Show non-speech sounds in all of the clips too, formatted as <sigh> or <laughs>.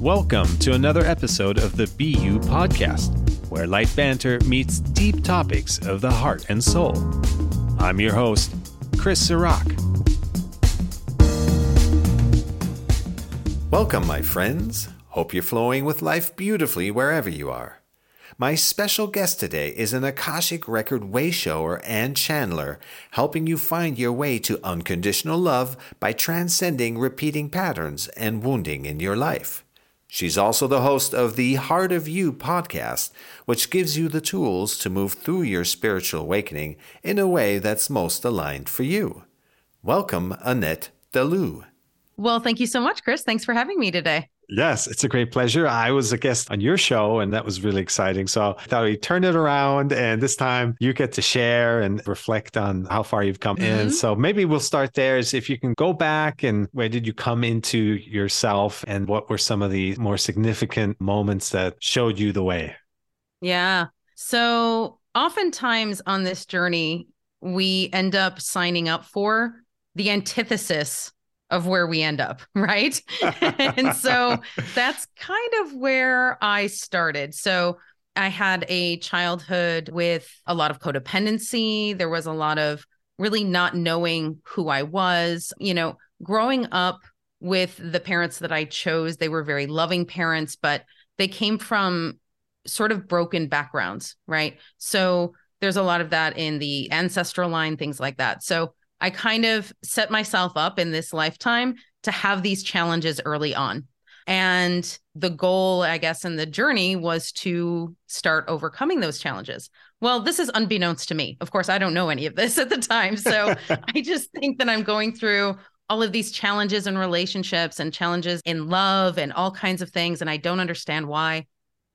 Welcome to another episode of the BU Podcast, where light banter meets deep topics of the heart and soul. I'm your host, Chris Sirac. Welcome, my friends. Hope you're flowing with life beautifully wherever you are. My special guest today is an Akashic Record wayshower and channeler, helping you find your way to unconditional love by transcending repeating patterns and wounding in your life. She's also the host of the Heart of You podcast, which gives you the tools to move through your spiritual awakening in a way that's most aligned for you. Welcome, Annette Dalloo. Well, thank you so much, Chris. Thanks for having me today. Yes, it's a great pleasure. I was a guest on your show, and that was really exciting. So I thought we'd turn it around, and this time you get to share and reflect on how far you've come mm-hmm. in. So maybe we'll start there. Is if you can go back and where did you come into yourself, and what were some of the more significant moments that showed you the way? Yeah. So oftentimes on this journey, we end up signing up for the antithesis of where we end up, <laughs> right? <laughs> and so that's kind of where I started. So I had a childhood with a lot of codependency. There was a lot of really not knowing who I was. You know, growing up with the parents that I chose, they were very loving parents, but they came from sort of broken backgrounds, right? So there's a lot of that in the ancestral line, things like that. So I kind of set myself up in this lifetime to have these challenges early on. And the goal, I guess, in the journey was to start overcoming those challenges. Well, this is unbeknownst to me. Of course, I don't know any of this <laughs> at the time. So <laughs> I just think that I'm going through all of these challenges in relationships and challenges in love and all kinds of things. And I don't understand why.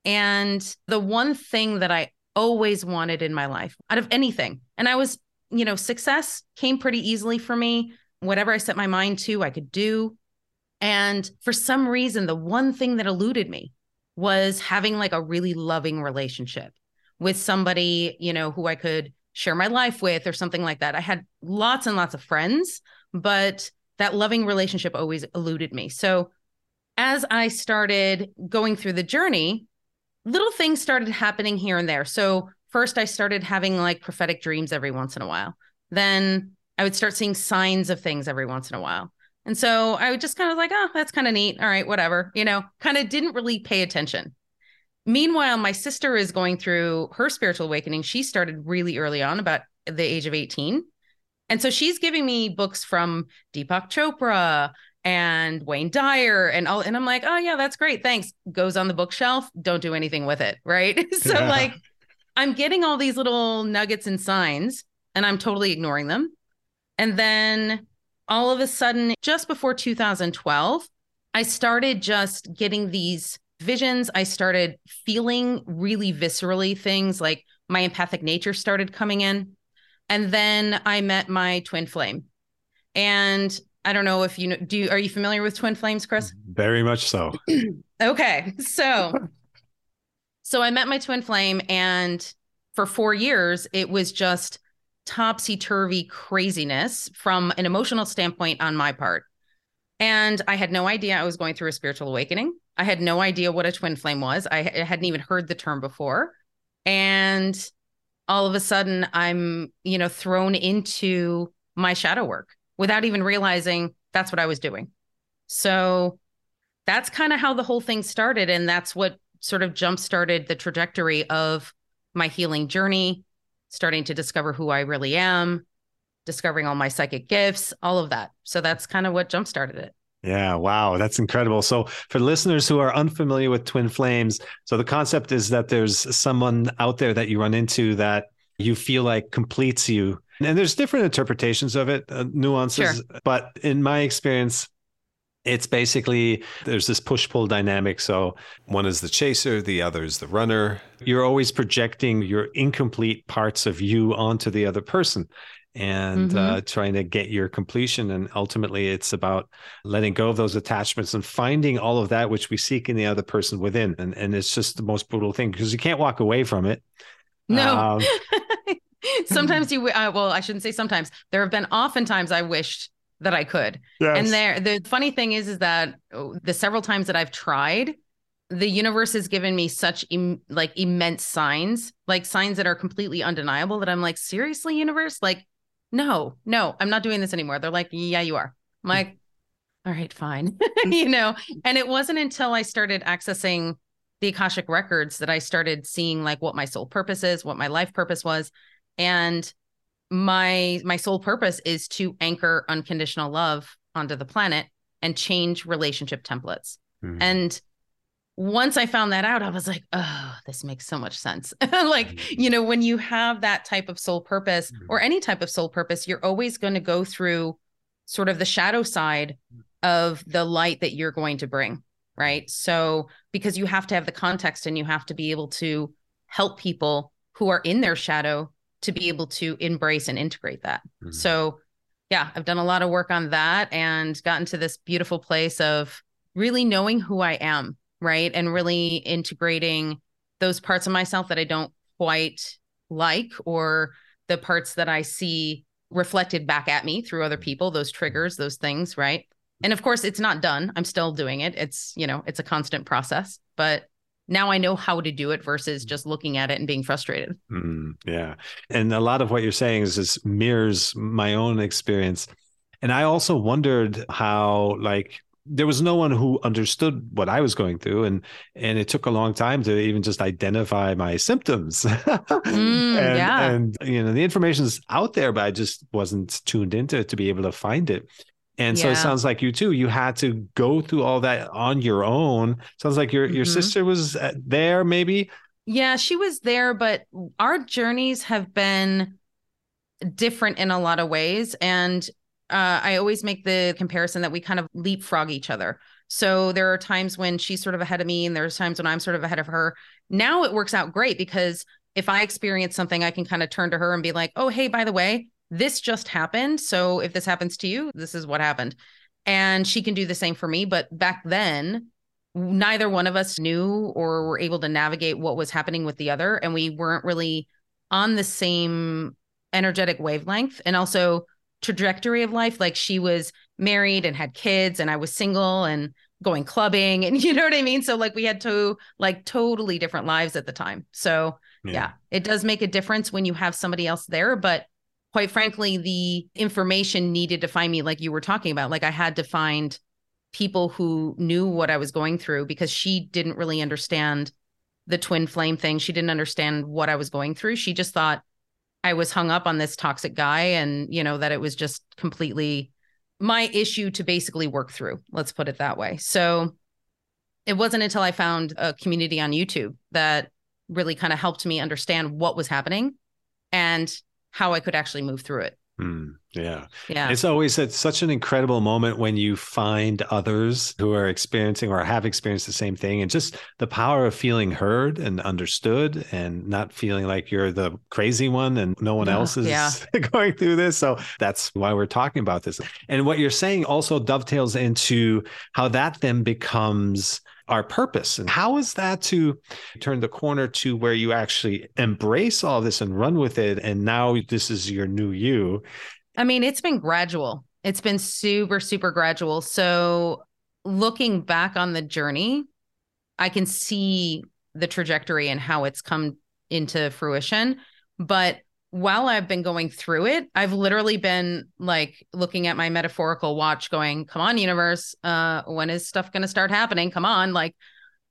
And the one thing that I always wanted in my life out of anything, and I was you know, success came pretty easily for me. Whatever I set my mind to, I could do. And for some reason, the one thing that eluded me was having like a really loving relationship with somebody, you know, who I could share my life with or something like that. I had lots and lots of friends, but that loving relationship always eluded me. So as I started going through the journey, little things started happening here and there. So first I started having like prophetic dreams every once in a while. Then I would start seeing signs of things every once in a while. And so I would just kind of like, oh, that's kind of neat. All right, whatever, you know, kind of didn't really pay attention. Meanwhile, my sister is going through her spiritual awakening. She started really early on, about the age of 18. And so she's giving me books from Deepak Chopra and Wayne Dyer and all. And I'm like, oh, yeah, that's great. Thanks. Goes on the bookshelf. Don't do anything with it. Right. <laughs> so, yeah. like, I'm getting all these little nuggets and signs and I'm totally ignoring them. And then all of a sudden, just before 2012, I started just getting these visions. I started feeling really viscerally things like my empathic nature started coming in. And then I met my twin flame. And I don't know if you know, do you, are you familiar with twin flames, Chris? Very much so. <clears throat> okay. So <laughs> So I met my twin flame, and for four years, it was just topsy turvy craziness from an emotional standpoint on my part. And I had no idea I was going through a spiritual awakening. I had no idea what a twin flame was. I hadn't even heard the term before. And all of a sudden, I'm, you know, thrown into my shadow work without even realizing that's what I was doing. So that's kind of how the whole thing started. And that's what sort of jump started the trajectory of my healing journey, starting to discover who I really am, discovering all my psychic gifts, all of that. So that's kind of what jump started it. Yeah, wow, that's incredible. So, for listeners who are unfamiliar with twin flames, so the concept is that there's someone out there that you run into that you feel like completes you. And there's different interpretations of it, uh, nuances, sure. but in my experience, it's basically there's this push pull dynamic. So one is the chaser, the other is the runner. You're always projecting your incomplete parts of you onto the other person and mm-hmm. uh, trying to get your completion. And ultimately, it's about letting go of those attachments and finding all of that which we seek in the other person within. And, and it's just the most brutal thing because you can't walk away from it. No. Um, <laughs> sometimes you, uh, well, I shouldn't say sometimes. There have been oftentimes I wished that I could. Yes. And there, the funny thing is, is that oh, the several times that I've tried, the universe has given me such Im- like immense signs, like signs that are completely undeniable that I'm like, seriously, universe? Like, no, no, I'm not doing this anymore. They're like, yeah, you are. I'm like, all right, fine. <laughs> you know, and it wasn't until I started accessing the Akashic records that I started seeing like what my soul purpose is, what my life purpose was. And my my soul purpose is to anchor unconditional love onto the planet and change relationship templates. Mm. And once I found that out, I was like, oh, this makes so much sense. <laughs> like, Mm. you know, when you have that type of soul purpose Mm. or any type of soul purpose, you're always going to go through sort of the shadow side of the light that you're going to bring. Right. So, because you have to have the context and you have to be able to help people who are in their shadow to be able to embrace and integrate that. Mhm. So, yeah, I've done a lot of work on that and gotten to this beautiful place of really knowing who I am, right? And really integrating those parts of myself that I don't quite like or the parts that I see reflected back at me through other people, those triggers, those things, right? And of course, it's not done. I'm still doing it. It's, you know, it's a constant process, but now I know how to do it versus just looking at it and being frustrated. Mm, yeah. And a lot of what you're saying is just mirrors my own experience. And I also wondered how, like, there was no one who understood what I was going through, and and it took a long time to even just identify my symptoms. <laughs> Mm, and, yeah. and you know the information's out there, but I just wasn't tuned into it to be able to find it. And so it sounds like you too. You had to go through all that on your own. Sounds like your your Mhm. sister was uh, there, maybe. Yeah, she was there, but our journeys have been different in a lot of ways. And uh, I always make the comparison that we kind of leapfrog each other. So there are times when she's sort of ahead of me, and there's times when I'm sort of ahead of her. Now it works out great because if I experience something, I can kind of turn to her and be like, oh, hey, by the way, this just happened. So if this happens to you, this is what happened. And she can do the same for me. But back then, neither one of us knew or were able to navigate what was happening with the other. And we weren't really on the same energetic wavelength and also trajectory of life. Like she was married and had kids, and I was single and going clubbing. And <laughs> you know what I mean? So, like, we had two, like, totally different lives at the time. So, yeah. it does make a difference when you have somebody else there. But quite frankly, the information needed to find me, like you were talking about. Like, I had to find people who knew what I was going through because she didn't really understand the twin flame thing. She didn't understand what I was going through. She just thought I was hung up on this toxic guy and, you know, that it was just completely my issue to basically work through. Let's put it that way. So it wasn't until I found a community on YouTube that really kind of helped me understand what was happening and how I could actually move through it. Hmm, yeah. Yeah. It's always it's such an incredible moment when you find others who are experiencing or have experienced the same thing and just the power of feeling heard and understood and not feeling like you're the crazy one and no one Ugh, else is yeah. <laughs> going through this. So that's why we're talking about this. And what you're saying also dovetails into how that then becomes our purpose. And how is that to turn the corner to where you actually embrace all this and run with it? And now this is your new you. I mean, it's been gradual. It's been super, super gradual. So, looking back on the journey, I can see the trajectory and how it's come into fruition. But while I've been going through it, I've literally been like looking at my metaphorical watch, going, Come on, universe, uh, when is stuff going to start happening? Come on. Like,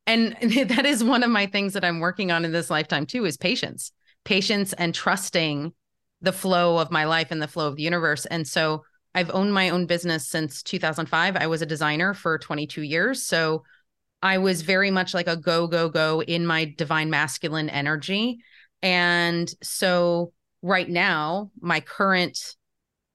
and <laughs> that is one of my things that I'm working on in this lifetime too is patience, patience and trusting the flow of my life and the flow of the universe. And so I've owned my own business since 2005. I was a designer for 22 years. So I was very much like a go, go, go in my divine masculine energy. And so right now, my current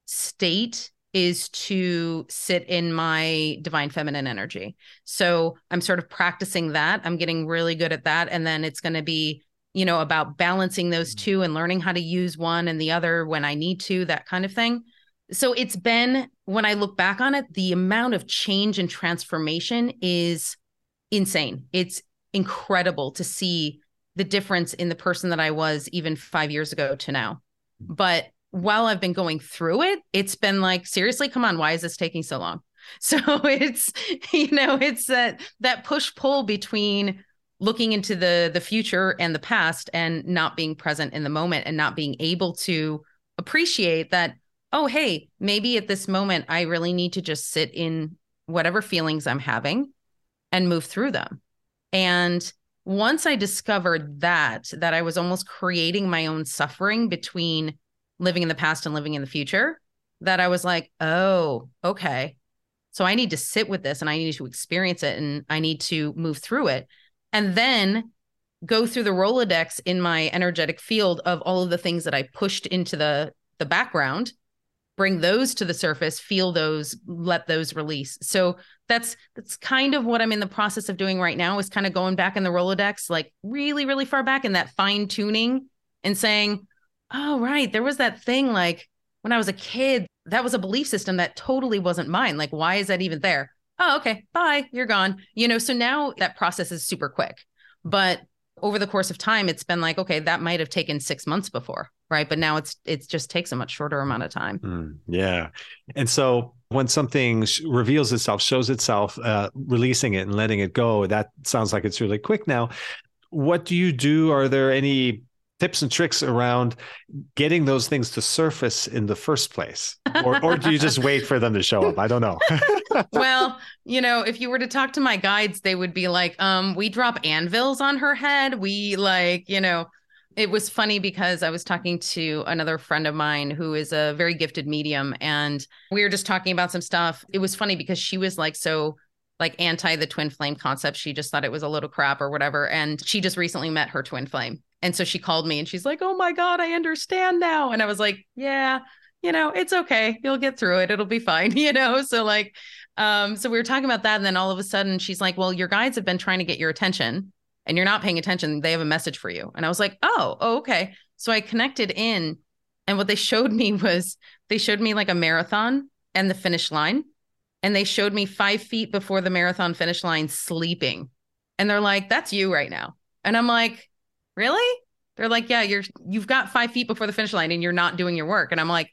state is to sit in my divine feminine energy. So I'm sort of practicing that. I'm getting really good at that. And then it's going to be, you know, about balancing those mm. two and learning how to use one and the other when I need to, that kind of thing. So it's been, when I look back on it, the amount of change and transformation is insane. It's incredible to see the difference in the person that I was even five years ago to now. But while I've been going through it, it's been like, seriously, come on, why is this taking so long? <laughs> So it's, you know, it's that that push pull between looking into the the future and the past and not being present in the moment and not being able to appreciate that oh hey maybe at this moment i really need to just sit in whatever feelings i'm having and move through them and once i discovered that that i was almost creating my own suffering between living in the past and living in the future that i was like oh okay. So i need to sit with this and i need to experience it and i need to move through it. And then go through the Rolodex in my energetic field of all of the things that I pushed into the the background, bring those to the surface, feel those, let those release. So that's that's kind of what I'm in the process of doing right now is kind of going back in the Rolodex, like really, really far back in that fine tuning and saying, oh, right, there was that thing like when I was a kid, that was a belief system that totally wasn't mine. Like, why is that even there? oh, okay, bye, you're gone. You know, so now that process is super quick. But over the course of time, it's been like, okay, that might have taken six months before, right? But now it's it just takes a much shorter amount of time. Mm, yeah, and so when something reveals itself, shows itself, uh, releasing it and letting it go, that sounds like it's really quick. Now, what do you do? Are there any tips and tricks around getting those things to surface in the first place? Or, or do you just <laughs> wait for them to show up? I don't know. <laughs> Well you know if you were to talk to my guides they would be like um we drop anvils on her head. We like you know it was funny because I was talking to another friend of mine who is a very gifted medium and we were just talking about some stuff. It was funny because she was like so like anti the twin flame concept. She just thought it was a little crap or whatever and she just recently met her twin flame. And so she called me and she's like, "Oh my god, I understand now." And I was like, "Yeah, you know, it's okay. You'll get through it. It'll be fine." <laughs> You know, so like um so we were talking about that and then all of a sudden she's like, "Well, your guides have been trying to get your attention and you're not paying attention. They have a message for you." And I was like, "Oh, oh okay." So I connected in and what they showed me was they showed me like a marathon and the finish line and they showed me 5 feet before the marathon finish line sleeping. And they're like, "That's you right now." And I'm like, really? They're like, yeah, you're you've got five feet before the finish line and you're not doing your work. And I'm like,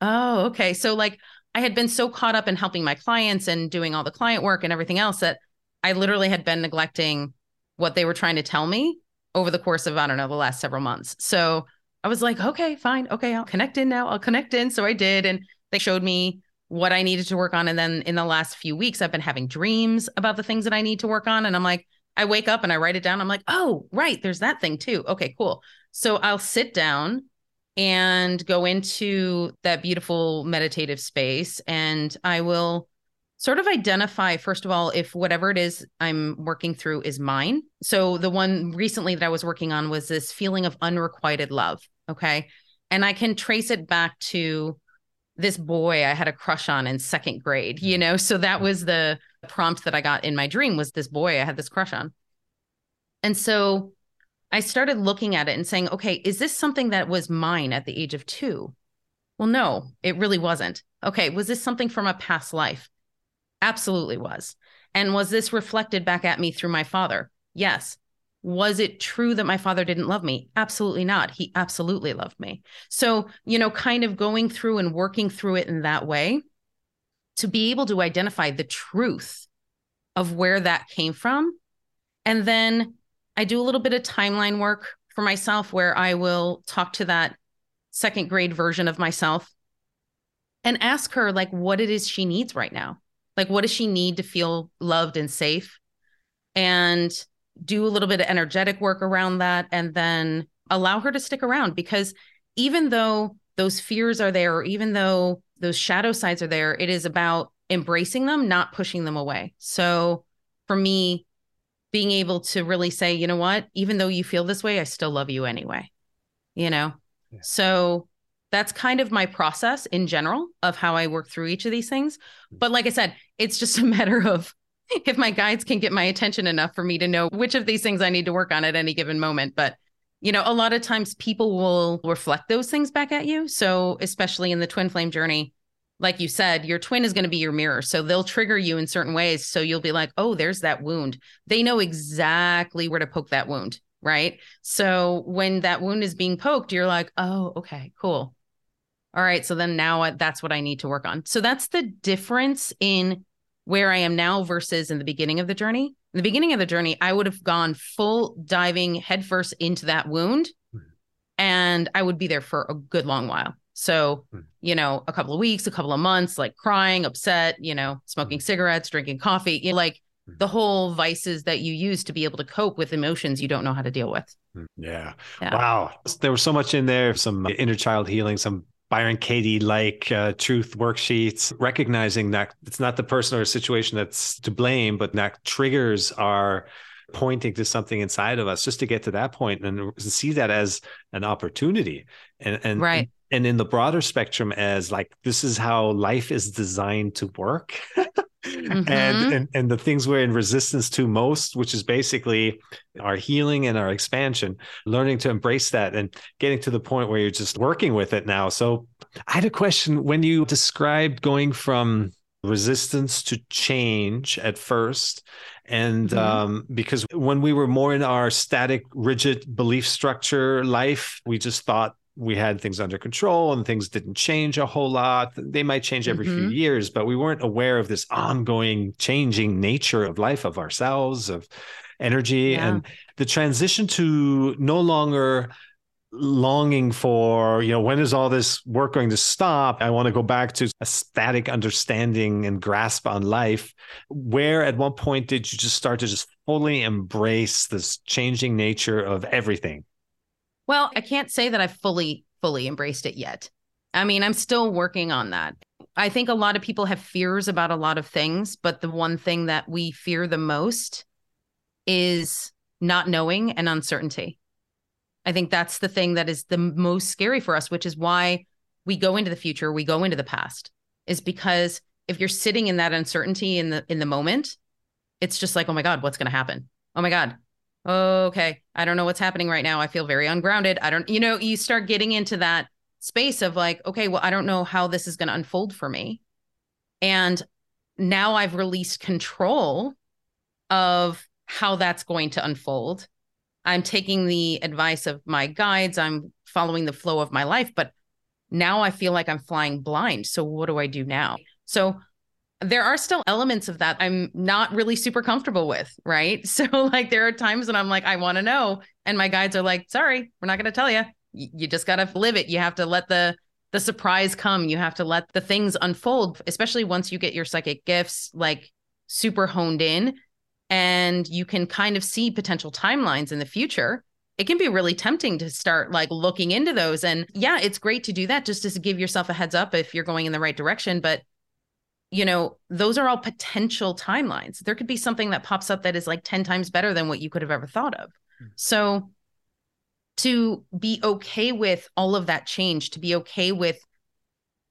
oh, okay. So like I had been so caught up in helping my clients and doing all the client work and everything else that I literally had been neglecting what they were trying to tell me over the course of, I don't know, the last several months. So I was like, okay, fine. Okay, I'll connect in now. I'll connect in. So I did. And they showed me what I needed to work on. And then in the last few weeks, I've been having dreams about the things that I need to work on. And I'm like, I wake up and I write it down. I'm like, oh, right, there's that thing too. Okay, cool. So I'll sit down and go into that beautiful meditative space and I will sort of identify, first of all, if whatever it is I'm working through is mine. So the one recently that I was working on was this feeling of unrequited love. Okay. And I can trace it back to this boy I had a crush on in second grade, you mm. know? So that mm. was the prompt that I got in my dream was this boy I had this crush on. And so I started looking at it and saying, okay, is this something that was mine at the age of two? Well, no, it really wasn't. Okay, was this something from a past life? Absolutely was. And was this reflected back at me through my father? Yes. Was it true that my father didn't love me? Absolutely not. He absolutely loved me. So, you know, kind of going through and working through it in that way to be able to identify the truth of where that came from. And then I do a little bit of timeline work for myself where I will talk to that second grade version of myself and ask her like what it is she needs right now. Like what does she need to feel loved and safe? And do a little bit of energetic work around that and then allow her to stick around because even though those fears are there or even though those shadow sides are there. It is about embracing them, not pushing them away. So for me, being able to really say, you know what, even though you feel this way, I still love you anyway. You know? Yeah. So that's kind of my process in general of how I work through each of these things. Mm. But like I said, it's just a <laughs> matter of <laughs> if my guides can get my attention enough for me to know which of these things I need to work on at any given moment. But you know, a lot of times people will reflect those things back at you. So, especially in the twin flame journey, like you said, your twin is going to be your mirror. So they'll trigger you in certain ways. So you'll be like, oh, there's that wound. They know exactly where to poke that wound. Right. So when that wound is being poked, you're like, oh, okay, cool. all right, so then now uh, that's what I need to work on. So that's the difference in where I am now versus in the beginning of the journey. In the beginning of the journey, I would have gone full diving headfirst into that wound mm. and I would be there for a good long while. So, mm. you know, a couple of weeks, a couple of months, like crying, upset, you know, smoking mm. cigarettes, drinking coffee, you know, like the whole vices that you use to be able to cope with emotions you don't know how to deal with. Yeah. yeah. Wow. There was so much in there, some inner child healing, some Byron Katie like uh, truth worksheets, recognizing that it's not the person or situation that's to blame, but that triggers are pointing to something inside of us just to get to that point and see that as an opportunity. And and right. and in the broader spectrum as like this is how life is designed to work <laughs> mm-hmm. and, and and the things we're in resistance to most which is basically our healing and our expansion learning to embrace that and getting to the point where you're just working with it now so i had a question when you described going from resistance to change at first and mm-hmm. um, because when we were more in our static rigid belief structure life we just thought we had things under control and things didn't change a whole lot. They might change every mm-hmm. few years, but we weren't aware of this ongoing changing nature of life, of ourselves, of energy. Yeah. And the transition to no longer longing for, you know, when is all this work going to stop? I want to go back to a static understanding and grasp on life. Where at one point did you just start to just fully embrace this changing nature of everything? Well, I can't say that I've fully, fully embraced it yet. I mean, I'm still working on that. I think a lot of people have fears about a lot of things, but the one thing that we fear the most is not knowing and uncertainty. I think that's the thing that is the most scary for us, which is why we go into the future, we go into the past, is because if you're sitting in that uncertainty in the in the moment, it's just like, oh my God, what's gonna happen? Oh my God, okay, I don't know what's happening right now. I feel very ungrounded. I don't, you know, you start getting into that space of like, okay, well, I don't know how this is going to unfold for me. And now I've released control of how that's going to unfold. I'm taking the advice of my guides, I'm following the flow of my life, but now I feel like I'm flying blind. So what do I do now? So there are still elements of that I'm not really super comfortable with, right? <laughs> So like there are times when I'm like I want to know and my guides are like, "Sorry, we're not going to tell you. You just got to live it. You have to let the the surprise come. You have to let the things unfold, especially once you get your psychic gifts like super honed in and you can kind of see potential timelines in the future. It can be really tempting to start like looking into those and yeah, it's great to do that just to give yourself a heads up if you're going in the right direction, but you know, those are all potential timelines. There could be something that pops up that is like 10 times better than what you could have ever thought of. Mm-hmm. So to be okay with all of that change, to be okay with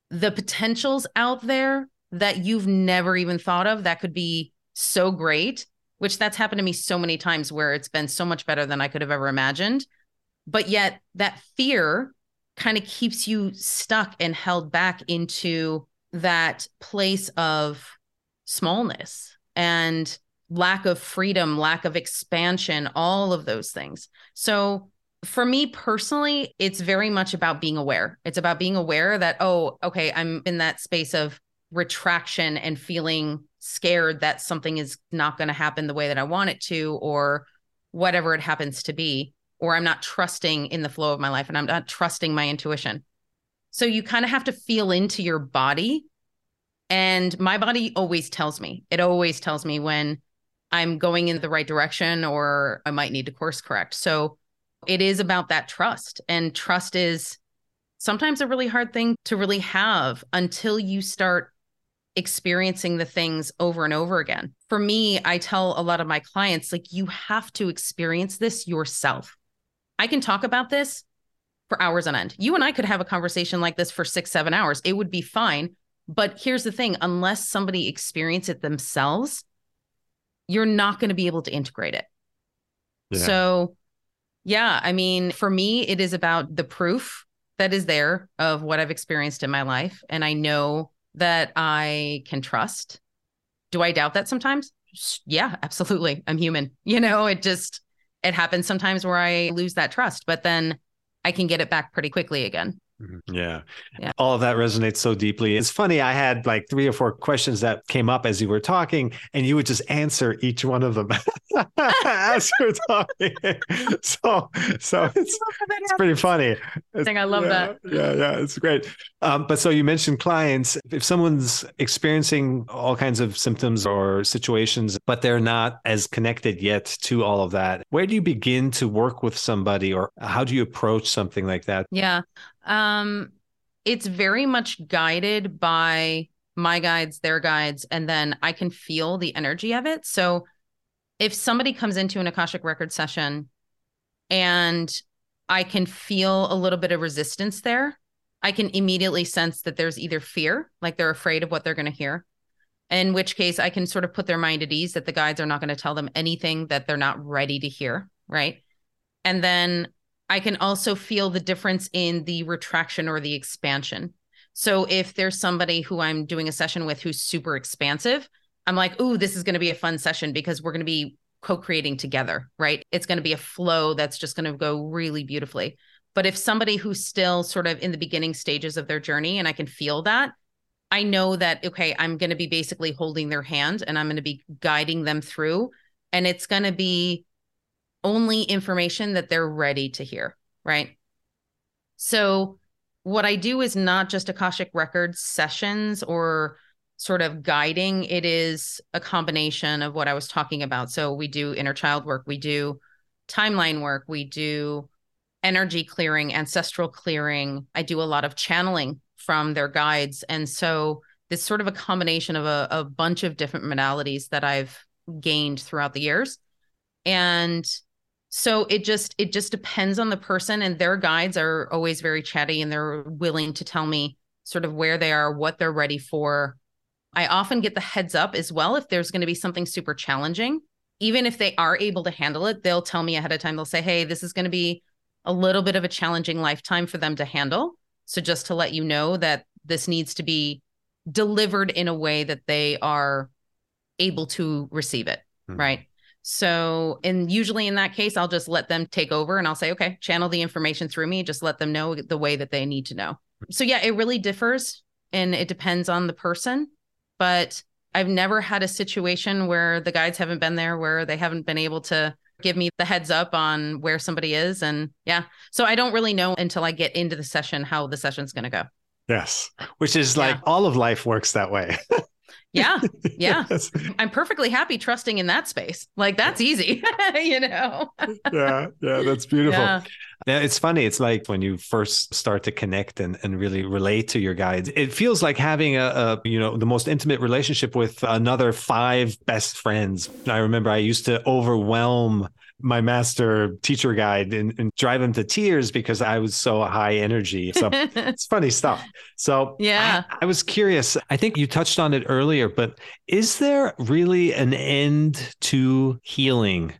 the potentials out there that you've never even thought of that could be so great, which that's happened to me so many times where it's been so much better than I could have ever imagined. But yet that fear kind of keeps you stuck and held back into that place of smallness and lack of freedom, lack of expansion, all of those things. So, for me personally, it's very much about being aware. It's about being aware that, oh, okay, I'm in that space of retraction and feeling scared that something is not going to happen the way that I want it to, or whatever it happens to be, or I'm not trusting in the flow of my life and I'm not trusting my intuition. So you kind of have to feel into your body. And my body always tells me, it always tells me when I'm going in the right direction or I might need to course correct. So it is about that trust. And trust is sometimes a really hard thing to really have until you start experiencing the things over and over again. For me, I tell a lot of my clients, like, you have to experience this yourself. I can talk about this for hours on end. You and I could have a conversation like this for six, seven hours. It would be fine. But here's the thing unless somebody experience it themselves, you're not going to be able to integrate it. Yeah. So, yeah, I mean, for me, it is about the proof that is there of what I've experienced in my life. And I know that I can trust. Do I doubt that sometimes? Yeah, absolutely. I'm human. <laughs> You know, it just, it happens sometimes where I lose that trust, but then I can get it back pretty quickly again. Mm-hmm. Yeah. yeah. All of that resonates so deeply. It's funny. I had like three or four questions that came up as you were talking, and you would just answer each one of them <laughs> as you're talking. <laughs> so, so it's, it's pretty funny. It's, I love yeah, that. Yeah. Yeah. It's great. Um, but so you mentioned clients. If someone's experiencing all kinds of symptoms or situations, but they're not as connected yet to all of that, where do you begin to work with somebody or how do you approach something like that? Yeah. Um, it's very much guided by my guides, their guides, and then I can feel the energy of it. So if somebody comes into an Akashic record session and I can feel a little bit of resistance there, I can immediately sense that there's either fear, like they're afraid of what they're going to hear, in which case I can sort of put their mind at ease that the guides are not going to tell them anything that they're not ready to hear. Right. And then I can also feel the difference in the retraction or the expansion. So if there's somebody who I'm doing a session with who's super expansive, I'm like, ooh, this is going to be a fun session because we're going to be co-creating together, right? It's going to be a flow that's just going to go really beautifully. But if somebody who's still sort of in the beginning stages of their journey and I can feel that, I know that okay, I'm going to be basically holding their hand and I'm going to be guiding them through and it's going to be only information that they're ready to hear, right? So, what I do is not just Akashic Records sessions or sort of guiding, it is a combination of what I was talking about. So, we do inner child work, we do timeline work, we do energy clearing, ancestral clearing. I do a lot of channeling from their guides. And so, this sort of a combination of a, a bunch of different modalities that I've gained throughout the years. And so it just it just depends on the person and their guides are always very chatty and they're willing to tell me sort of where they are what they're ready for. I often get the heads up as well if there's going to be something super challenging. Even if they are able to handle it they'll tell me ahead of time. They'll say hey this is going to be a little bit of a challenging lifetime for them to handle. So just to let you know that this needs to be delivered in a way that they are able to receive it mm-hmm. right so, and usually in that case, I'll just let them take over and I'll say, okay, channel the information through me, just let them know the way that they need to know. So, yeah, it really differs and it depends on the person. But I've never had a situation where the guides haven't been there, where they haven't been able to give me the heads up on where somebody is. And yeah, so I don't really know until I get into the session how the session's going to go. Yes, which is like yeah. all of life works that way. <laughs> Yeah. <laughs> Yeah. yes. I'm perfectly happy trusting in that space. Like that's easy, <laughs> you know? yeah. Yeah. That's beautiful. Yeah. yeah. It's funny. It's like when you first start to connect and, and really relate to your guides, it feels like having a, a, you know, the most intimate relationship with another five best friends. I remember I used to overwhelm my master teacher guide and, and, drive him to tears because I was so high energy. So <laughs> it's funny stuff. So yeah, I, I, was curious. I think you touched on it earlier, but is there really an end to healing?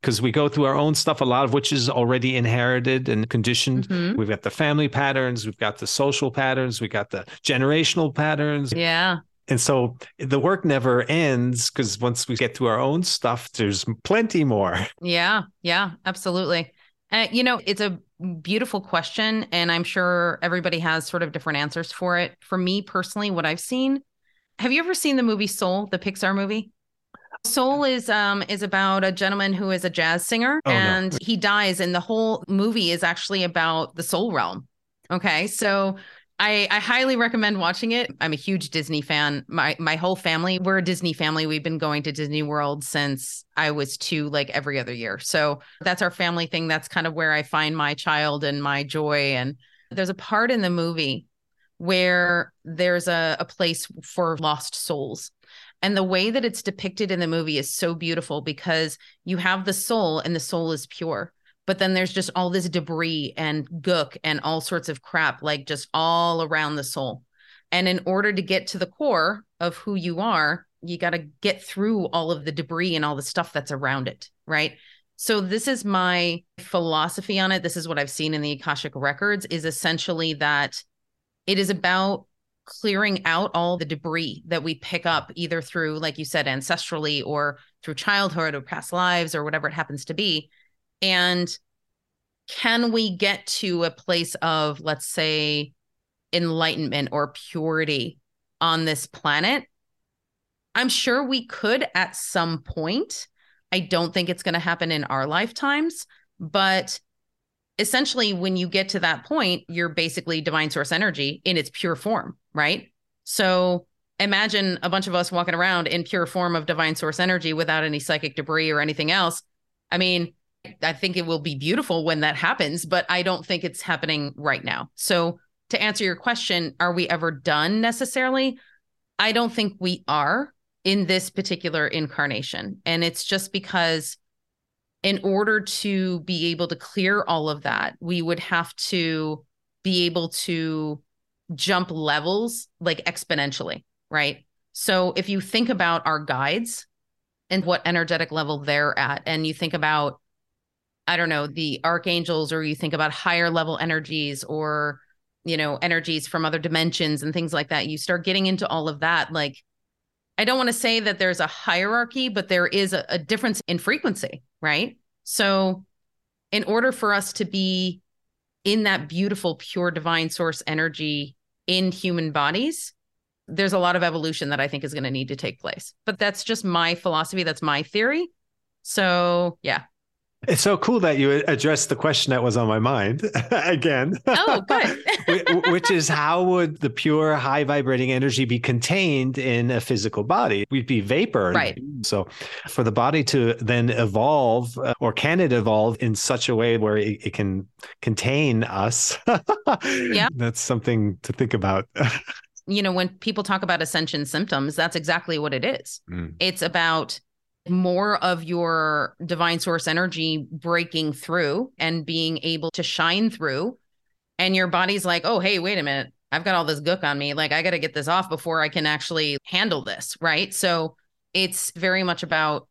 Because we go through our own stuff, a lot of which is already inherited and conditioned. Mm-hmm. We've got the family patterns, we've got the social patterns, we've got the generational patterns. Yeah. And so the work never ends because once we get to our own stuff, there's plenty more. <laughs> Yeah, yeah, absolutely. Uh, you know, it's a beautiful question, and I'm sure everybody has sort of different answers for it. For me personally, what I've seen, have you ever seen the movie Soul, the Pixar movie? Soul is um is about a gentleman who is a jazz singer oh, and no. he dies and the whole movie is actually about the soul realm. Okay? So I, I highly recommend watching it. I'm a huge Disney fan. My my whole family, we're a Disney family. We've been going to Disney World since I was two, like every other year. So that's our family thing. That's kind of where I find my child and my joy. And there's a part in the movie where there's a, a place for lost souls. And the way that it's depicted in the movie is so beautiful because you have the soul and the soul is pure but then there's just all this debris and gook and all sorts of crap like just all around the soul. And in order to get to the core of who you are you got to get through all of the debris and all the stuff that's around it right? So this is my philosophy on it. This is what i've seen in the akashic records is essentially that it is about clearing out all the debris that we pick up either through like you said ancestrally or through childhood or past lives or whatever it happens to be and can we get to a place of, let's say, enlightenment or purity on this planet? I'm sure we could at some point. I don't think it's going to happen in our lifetimes, but essentially, when you get to that point, you're basically divine source energy in its pure form, right? So imagine a bunch of us walking around in pure form of divine source energy without any psychic debris or anything else. I mean, I think it will be beautiful when that happens, but I don't think it's happening right now. So, to answer your question, are we ever done necessarily? I don't think we are in this particular incarnation. And it's just because, in order to be able to clear all of that, we would have to be able to jump levels like exponentially, right? So, if you think about our guides and what energetic level they're at, and you think about I don't know, the archangels, or you think about higher level energies or, you know, energies from other dimensions and things like that. You start getting into all of that. Like, I don't want to say that there's a hierarchy, but there is a, a difference in frequency, right? So, in order for us to be in that beautiful, pure divine source energy in human bodies, there's a lot of evolution that I think is going to need to take place. But that's just my philosophy. That's my theory. So, yeah, it's so cool that you addressed the question that was on my mind <laughs> again. Oh, <laughs> good. Which is how would the pure high vibrating energy be contained in a physical body? We'd be vapor. Right. So for the body to then evolve, uh, or can it evolve in such a way where it, it can contain us? <laughs> yeah. That's something to think about. you know, when people talk about ascension symptoms, that's exactly what it is. Mm. It's about more of your divine source energy breaking through and being able to shine through. And your body's like, oh, hey, wait a minute. I've got all this gook on me. Like, I got to get this off before I can actually handle this. Right. So it's very much about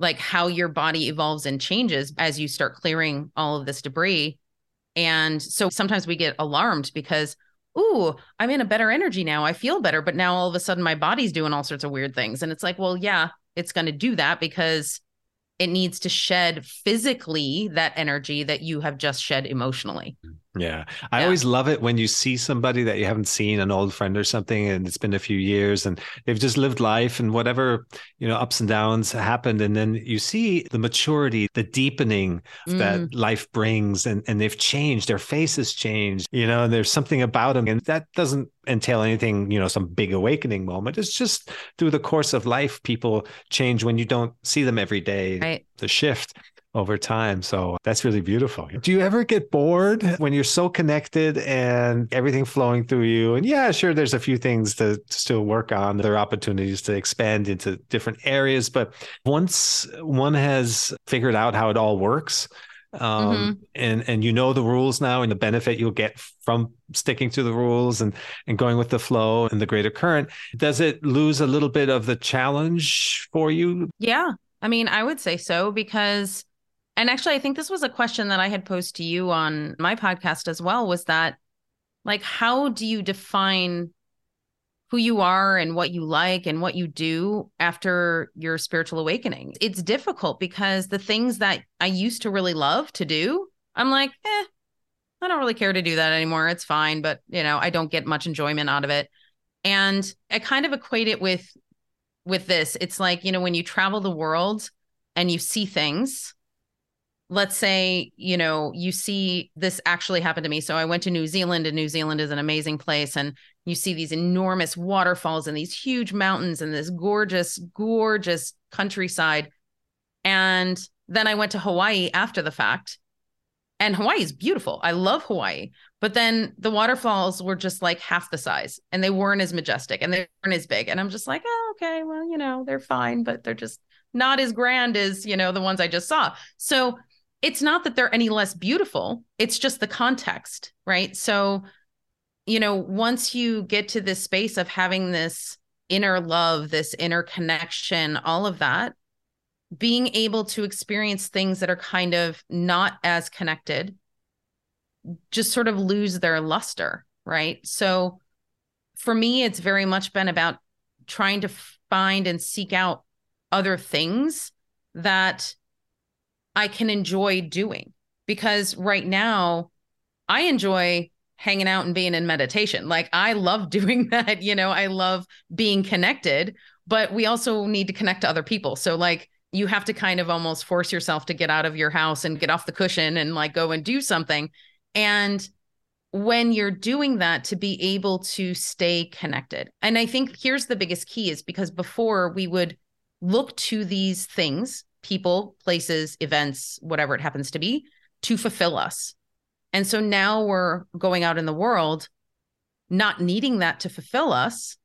like how your body evolves and changes as you start clearing all of this debris. And so sometimes we get alarmed because, ooh, I'm in a better energy now. I feel better. But now all of a sudden my body's doing all sorts of weird things. And it's like, well, yeah, it's going to do that because it needs to shed physically that energy that you have just shed emotionally. Mm. Yeah. I yeah. always love it when you see somebody that you haven't seen, an old friend or something, and it's been a few years and they've just lived life and whatever, you know, ups and downs happened. And then you see the maturity, the deepening mm. that life brings, and, and they've changed, their faces changed, you know, and there's something about them. And that doesn't entail anything, you know, some big awakening moment. It's just through the course of life, people change when you don't see them every day. Right. The shift over time. So that's really beautiful. Do you ever get bored when you're so connected and everything flowing through you? And yeah, sure, there's a few things to, to, still work on. There are opportunities to expand into different areas. But once one has figured out how it all works, um, mm-hmm. and and you know the rules now and the benefit you'll get from sticking to the rules and and going with the flow and the greater current does it lose a little bit of the challenge for you yeah i mean i would say so because and actually i think this was a question that i had posed to you on my podcast as well was that like how do you define who you are and what you like and what you do after your spiritual awakening. It's difficult because the things that I used to really love to do, I'm like, eh, I don't really care to do that anymore. It's fine, but you know, I don't get much enjoyment out of it. And I kind of equate it with with this. It's like, you know, when you travel the world and you see things, let's say, you know, you see this actually happened to me. So I went to New Zealand and New Zealand is an amazing place and you see these enormous waterfalls and these huge mountains and this gorgeous, gorgeous countryside. And then I went to Hawaii after the fact. And Hawaii is beautiful. I love Hawaii. But then the waterfalls were just like half the size and they weren't as majestic and they weren't as big. And I'm just like, oh, okay, well, you know, they're fine, but they're just not as grand as, you know, the ones I just saw. So it's not that they're any less beautiful, it's just the context, right? So you know, once you get to this space of having this inner love, this inner connection, all of that, being able to experience things that are kind of not as connected just sort of lose their luster, right? So for me, it's very much been about trying to find and seek out other things that I can enjoy doing because right now I enjoy hanging out and being in meditation. Like I love <laughs> doing that, you know, I love being connected, but we also need to connect to other people. So like you have to kind of almost force yourself to get out of your house and get off the cushion and like go and do something. And when you're doing that to be able to stay connected. And I think here's the biggest key is because before we would look to these things, people, places, events, whatever it happens to be, to fulfill us. And so now we're going out in the world not needing that to fulfill us.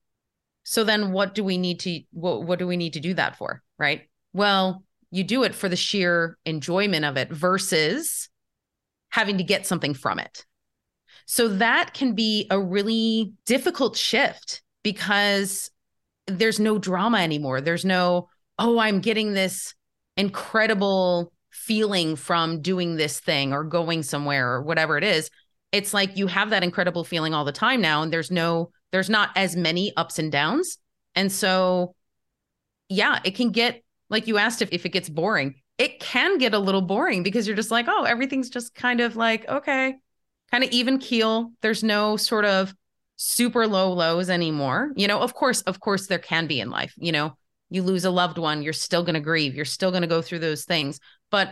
So then what do we need to what, what do we need to do that for, right? Well, you do it for the sheer enjoyment of it versus having to get something from it. So that can be a really difficult shift because there's no drama anymore. There's no, oh, I'm getting this incredible feeling from doing this thing or going somewhere or whatever it is. It's like you have that incredible feeling all the time now, and there's no, there's not as many ups and downs. And so, yeah, it can get like you asked if, if it gets boring. It can get a little boring because you're just like, oh, everything's just kind of like, okay, kind of even keel. There's no sort of super low lows anymore. You know, of course, of course, there can be in life. You know, you lose a loved one, you're still going to grieve, you're still going to go through those things. But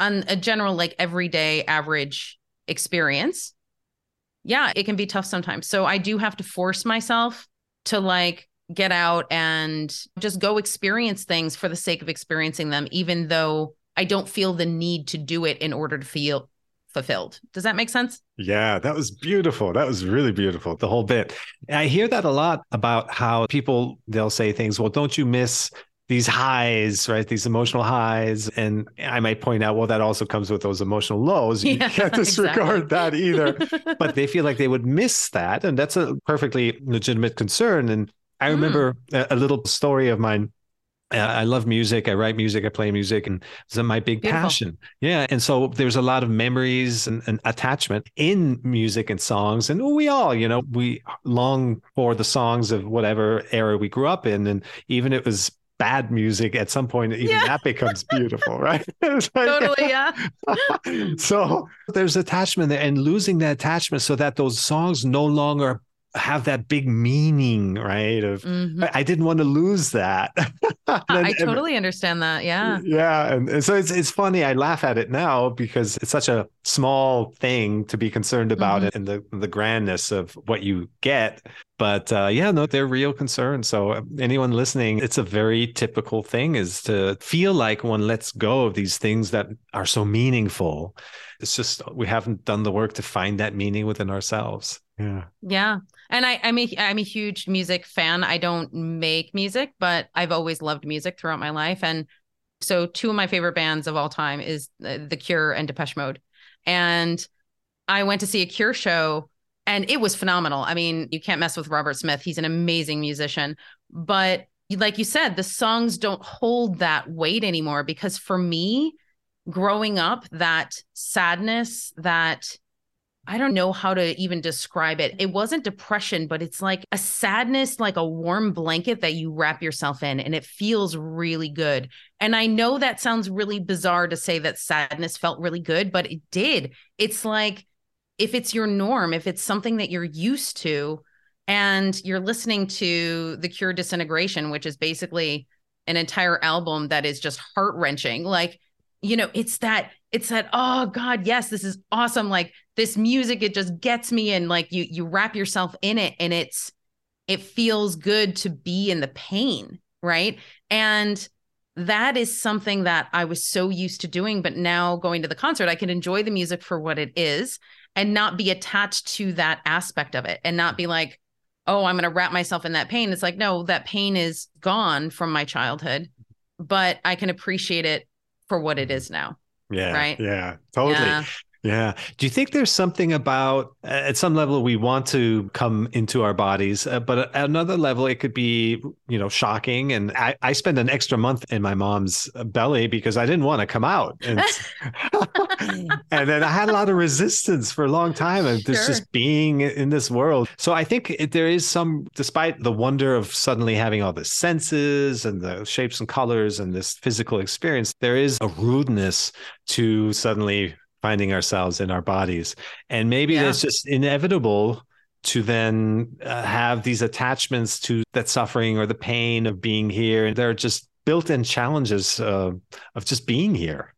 on a general, like everyday average experience, yeah, it can be tough sometimes. So I do have to force myself to like get out and just go experience things for the sake of experiencing them, even though I don't feel the need to do it in order to feel fulfilled. Does that make sense? Yeah, that was beautiful. That was really beautiful, the whole bit. I hear that a lot about how people they'll say things, well, don't you miss these highs, right? These emotional highs. And I might point out, well, that also comes with those emotional lows. You <laughs> yeah, can't disregard exactly. that either. <laughs> but they feel like they would miss that. And that's a perfectly legitimate concern. And I remember mm. a little story of mine I love music. I write music. I play music, and it's my big Beautiful. passion. Yeah, and so there's a lot of memories and, and, attachment in music and songs, and we all, you know, we long for the songs of whatever era we grew up in, and even it was bad music at some point even yeah. that becomes <laughs> beautiful right <laughs> like, totally yeah <laughs> so there's attachment there and losing that attachment so that those songs no longer have that big meaning, right? Of mm-hmm. I, I, didn't want to lose that. <laughs> I totally understand that. Yeah. Yeah. And, and, so it's it's funny. I laugh at it now because it's such a small thing to be concerned about mm-hmm. in the the grandness of what you get. But uh, yeah, no, they're real concerns. So uh, anyone listening, it's a very typical thing is to feel like one lets go of these things that are so meaningful. It's just we haven't done the work to find that meaning within ourselves. Yeah. Yeah. And I, I'm a I'm a huge music fan. I don't make music, but I've always loved music throughout my life. And so two of my favorite bands of all time is uh, The Cure and Depeche Mode. And I went to see a Cure show and it was phenomenal. I mean, you can't mess with Robert Smith. He's an amazing musician. But like you said, the songs don't hold that weight anymore because for me, growing up, that sadness, that I don't know how to even describe it. It wasn't depression, but it's like a sadness, like a warm blanket that you wrap yourself in, and it feels really good. And I know that sounds really bizarre to say that sadness felt really good, but it did. It's like if it's your norm, if it's something that you're used to, and you're listening to The Cure Disintegration, which is basically an entire album that is just heart wrenching, like, you know, it's that it's that oh god yes this is awesome like this music it just gets me and like you you wrap yourself in it and it's it feels good to be in the pain right? And that is something that I was so used to doing but now going to the concert I can enjoy the music for what it is and not be attached to that aspect of it and not be like oh I'm going to wrap myself in that pain. It's like no that pain is gone from my childhood but I can appreciate it for what it is now yeah. Right. Yeah. Totally. Yeah. Yeah. Do you think there's something about, at some level, we want to come into our bodies, uh, but at another level, it could be, you know, shocking. And I, I spent an extra month in my mom's belly because I didn't want to come out. And, <laughs> <laughs> and then I had a lot of resistance for a long time of sure. just being in this world. So I think it, there is some, despite the wonder of suddenly having all the senses and the shapes and colors and this physical experience, there is a rudeness to suddenly finding ourselves in our bodies. And maybe Yeah. it's just inevitable to then uh, have these attachments to that suffering or the pain of being here. And there are just built in challenges uh, of just being here.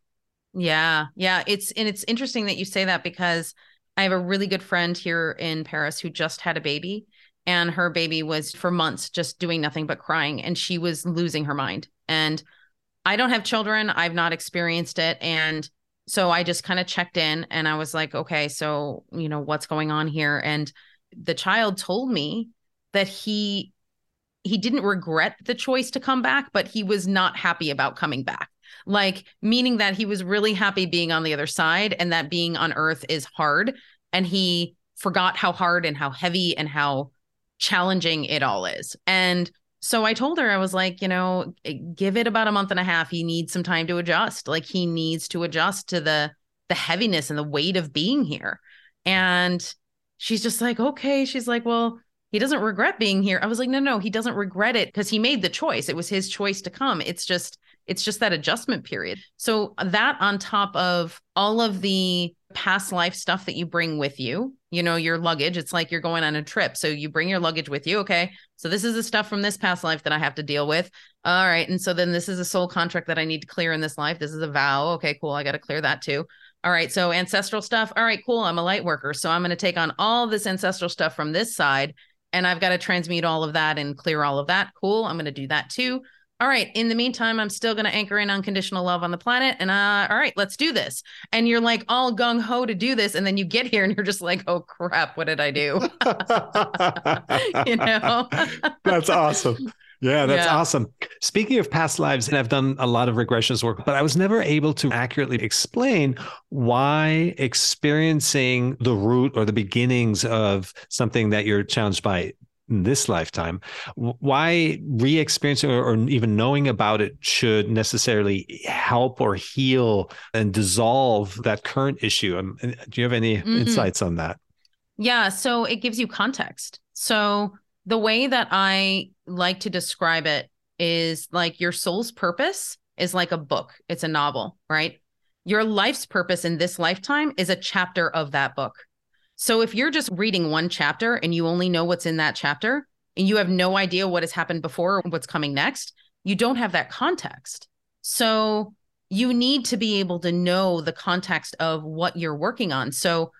Yeah. Yeah. It's and it's interesting that you say that because I have a really good friend here in Paris who just had a baby and her baby was for months just doing nothing but crying and she was losing her mind. And I don't have children. I've not experienced it and so I just kind of checked in and I was like, okay, so, you know, what's going on here? And the child told me that he he didn't regret the choice to come back, but he was not happy about coming back. Like, meaning that he was really happy being on the other side and that being on earth is hard. And he forgot how hard and how heavy and how challenging it all is. And so I told her, I was like, you know, eh, give it about a month and a half. He needs some time to adjust. Like, he needs to adjust to the, the heaviness and the weight of being here. And she's just like, okay. She's like, well, he doesn't regret being here. I was like, no, no, he doesn't regret it because he made the choice. It was his choice to come. It's just, it's just that adjustment period. So that on top of all of the past life stuff that you bring with you, you know, your luggage, it's like you're going on a trip. So you bring your luggage with you. Okay. So this is the stuff from this past life that I have to deal with. All right. And so then this is a soul contract that I need to clear in this life. This is a vow. Okay, cool. I got to clear that too. All right. So ancestral stuff. All right, cool. I'm a light worker. So I'm going to take on all this ancestral stuff from this side and I've got to transmute all of that and clear all of that. Cool. I'm going to do that too. All right. In the meantime, I'm still going to anchor in unconditional love on the planet. And uh, all right, let's do this. And you're like all gung ho to do this. And then you get here and you're just like, oh crap, what did I do? <laughs> you know? That's awesome. Yeah, that's Yeah. awesome. Speaking of past lives, and I've done a lot of regressions work, but I was never able to accurately explain why experiencing the root or the beginnings of something that you're challenged by in this lifetime, why re experiencing or, or even knowing about it should necessarily help or heal and dissolve that current issue. Um, and do you have any Mhm. insights on that? Yeah, so it gives you context. So the way that I like to describe it is like your soul's purpose is like a book, it's a novel, right? Your life's purpose in this lifetime is a chapter of that book. So if you're just reading one chapter and you only know what's in that chapter and you have no idea what has happened before or what's coming next, you don't have that context. So you need to be able to know the context of what you're working on. So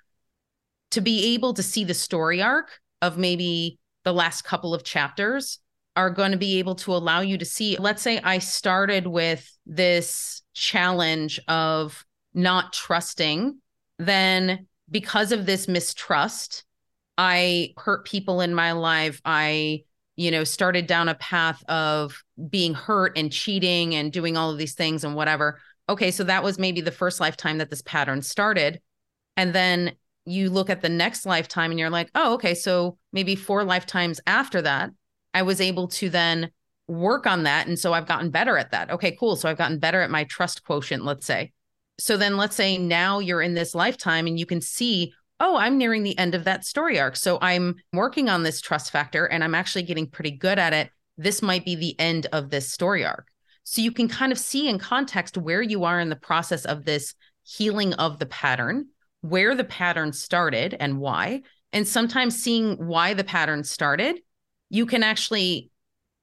to be able to see the story arc of maybe the last couple of chapters are going to be able to allow you to see let's say i started with this challenge of not trusting then because of this mistrust i hurt people in my life i you know started down a path of being hurt and cheating and doing all of these things and whatever okay so that was maybe the first lifetime that this pattern started and then you look at the next lifetime and you're like, oh, okay, so maybe four lifetimes after that, I was able to then work on that. And so I've gotten better at that. Okay, cool. So I've gotten better at my trust quotient, let's say. So then let's say now you're in this lifetime and you can see, oh, I'm nearing the end of that story arc. So I'm working on this trust factor and I'm actually getting pretty good at it. This might be the end of this story arc. So you can kind of see in context where you are in the process of this healing of the pattern where the pattern started and why. And sometimes seeing why the pattern started, you can actually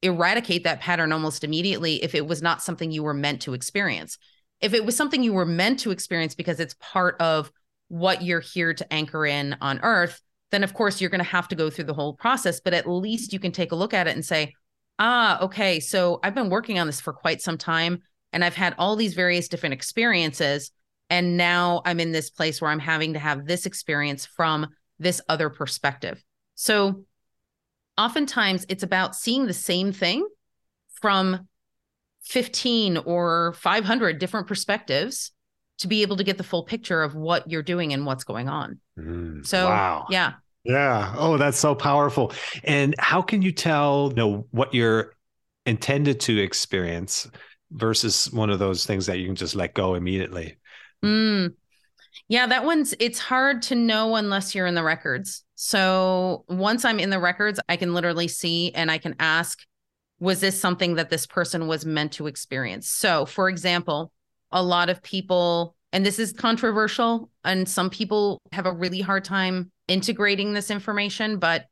eradicate that pattern almost immediately if it was not something you were meant to experience. If it was something you were meant to experience because it's part of what you're here to anchor in on earth, then of course you're going to have to go through the whole process. But at least you can take a look at it and say, ah, okay, so I've been working on this for quite some time and I've had all these various different experiences and now i'm in this place where i'm having to have this experience from this other perspective so oftentimes it's about seeing the same thing from 15 or 500 different perspectives to be able to get the full picture of what you're doing and what's going on Mm, so wow. yeah Yeah. Oh, that's so powerful. And how can you tell, you know, what you're intended to experience versus one of those things that you can just let go immediately? Mm. Yeah, that one's it's hard to know unless you're in the records. So once I'm in the records, I can literally see and I can ask, was this something that this person was meant to experience? So, for example, a lot of people and this is controversial, and some people have a really hard time integrating this information, but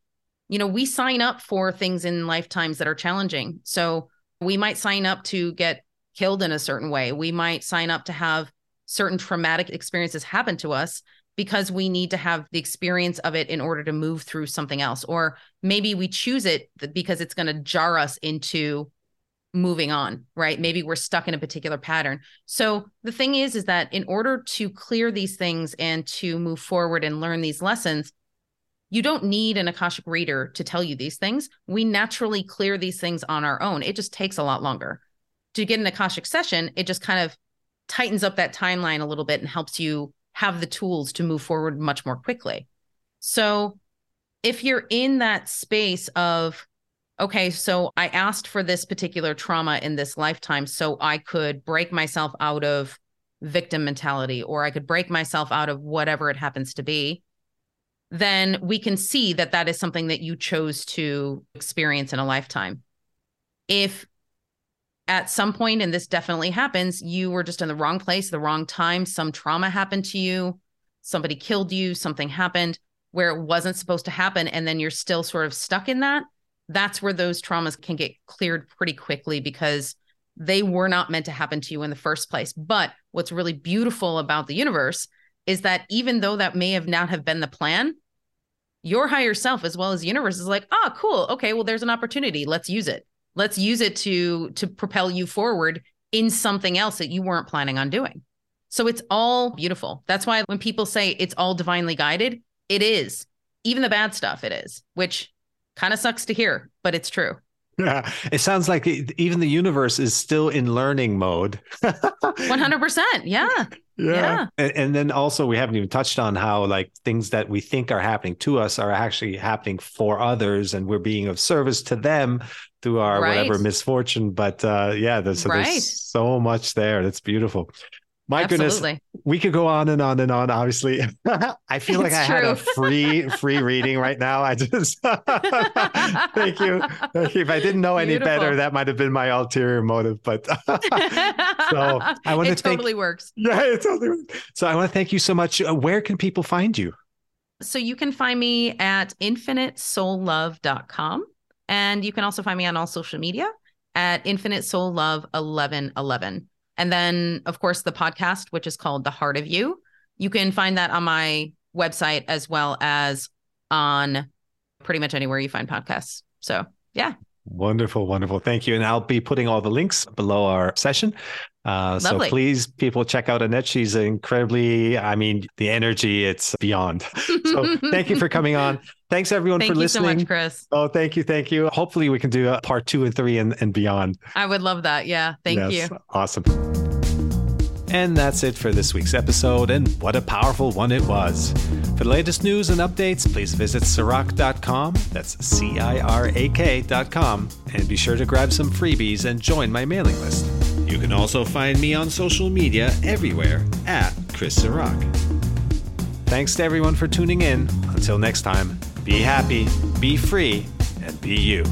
you know, we sign up for things in lifetimes that are challenging. So we might sign up to get killed in a certain way. We might sign up to have certain traumatic experiences happen to us because we need to have the experience of it in order to move through something else. Or maybe we choose it because it's going to jar us into moving on, right? Maybe we're stuck in a particular pattern. So the thing is, is that in order to clear these things and to move forward and learn these lessons, you don't need an Akashic reader to tell you these things. We naturally clear these things on our own. It just takes a lot longer. To get an Akashic session, it just kind of tightens up that timeline a little bit and helps you have the tools to move forward much more quickly. So if you're in that space of, okay, so I asked for this particular trauma in this lifetime so I could break myself out of victim mentality or I could break myself out of whatever it happens to be, then we can see that that is something that you chose to experience in a lifetime. If at some point, and this definitely happens, you were just in the wrong place, the wrong time, some trauma happened to you, somebody killed you, something happened where it wasn't supposed to happen, and then you're still sort of stuck in that. That's where those traumas can get cleared pretty quickly because they were not meant to happen to you in the first place. But what's really beautiful about the universe is that even though that may have not have been the plan, your higher self as well as the universe is like, ah, oh, cool. Okay, well, there's an opportunity. Let's use it. Let's use it to to propel you forward in something else that you weren't planning on doing. So it's all beautiful. That's why when people say it's all divinely guided, it is. Even the bad stuff, it is, which kind of sucks to hear, but it's true. Yeah, <laughs> it sounds like even the universe is still in learning mode. <laughs> 100%. Yeah. Yeah. yeah. And, and, then also, we haven't even touched on how, like, things that we think are happening to us are actually happening for others, and we're being of service to them through our right. whatever misfortune. But uh, yeah, there's, right. there's so much there. That's beautiful. My Absolutely. goodness, we could go on and on and on. Obviously, <laughs> I feel like I true. had a free <laughs> free reading right now. I just <laughs> thank you. If I didn't know any better, that might have been my ulterior motive. But so I want to totally thank, works. Yeah, it totally works. So I want to thank you so much. Uh, where can people find you? So you can find me at infinitesoullove.com. And you can also find me on all social media at Infinite Soul Love 1111. And then, of course, the podcast, which is called The Heart of You. You can find that on my website as well as on pretty much anywhere you find podcasts. So, yeah. Wonderful, wonderful. Thank you. And I'll be putting all the links below our session. Uh, so please, people, check out Annette. She's incredibly, I mean, the energy, it's beyond. <laughs> So thank you for <laughs> coming on. Thanks everyone thank for listening. Thank you so much, Chris. Oh, thank you. Thank you. Hopefully we can do a part two and three and, and beyond. I would love that. Yeah. Thank yes, you. Awesome. And that's it for this week's episode, and what a powerful one it was. For the latest news and updates, please visit Cirak.com, that's C I R A K.com, and be sure to grab some freebies and join my mailing list. You can also find me on social media everywhere at Chris Cirak. Thanks to everyone for tuning in. Until next time, be happy, be free, and be you.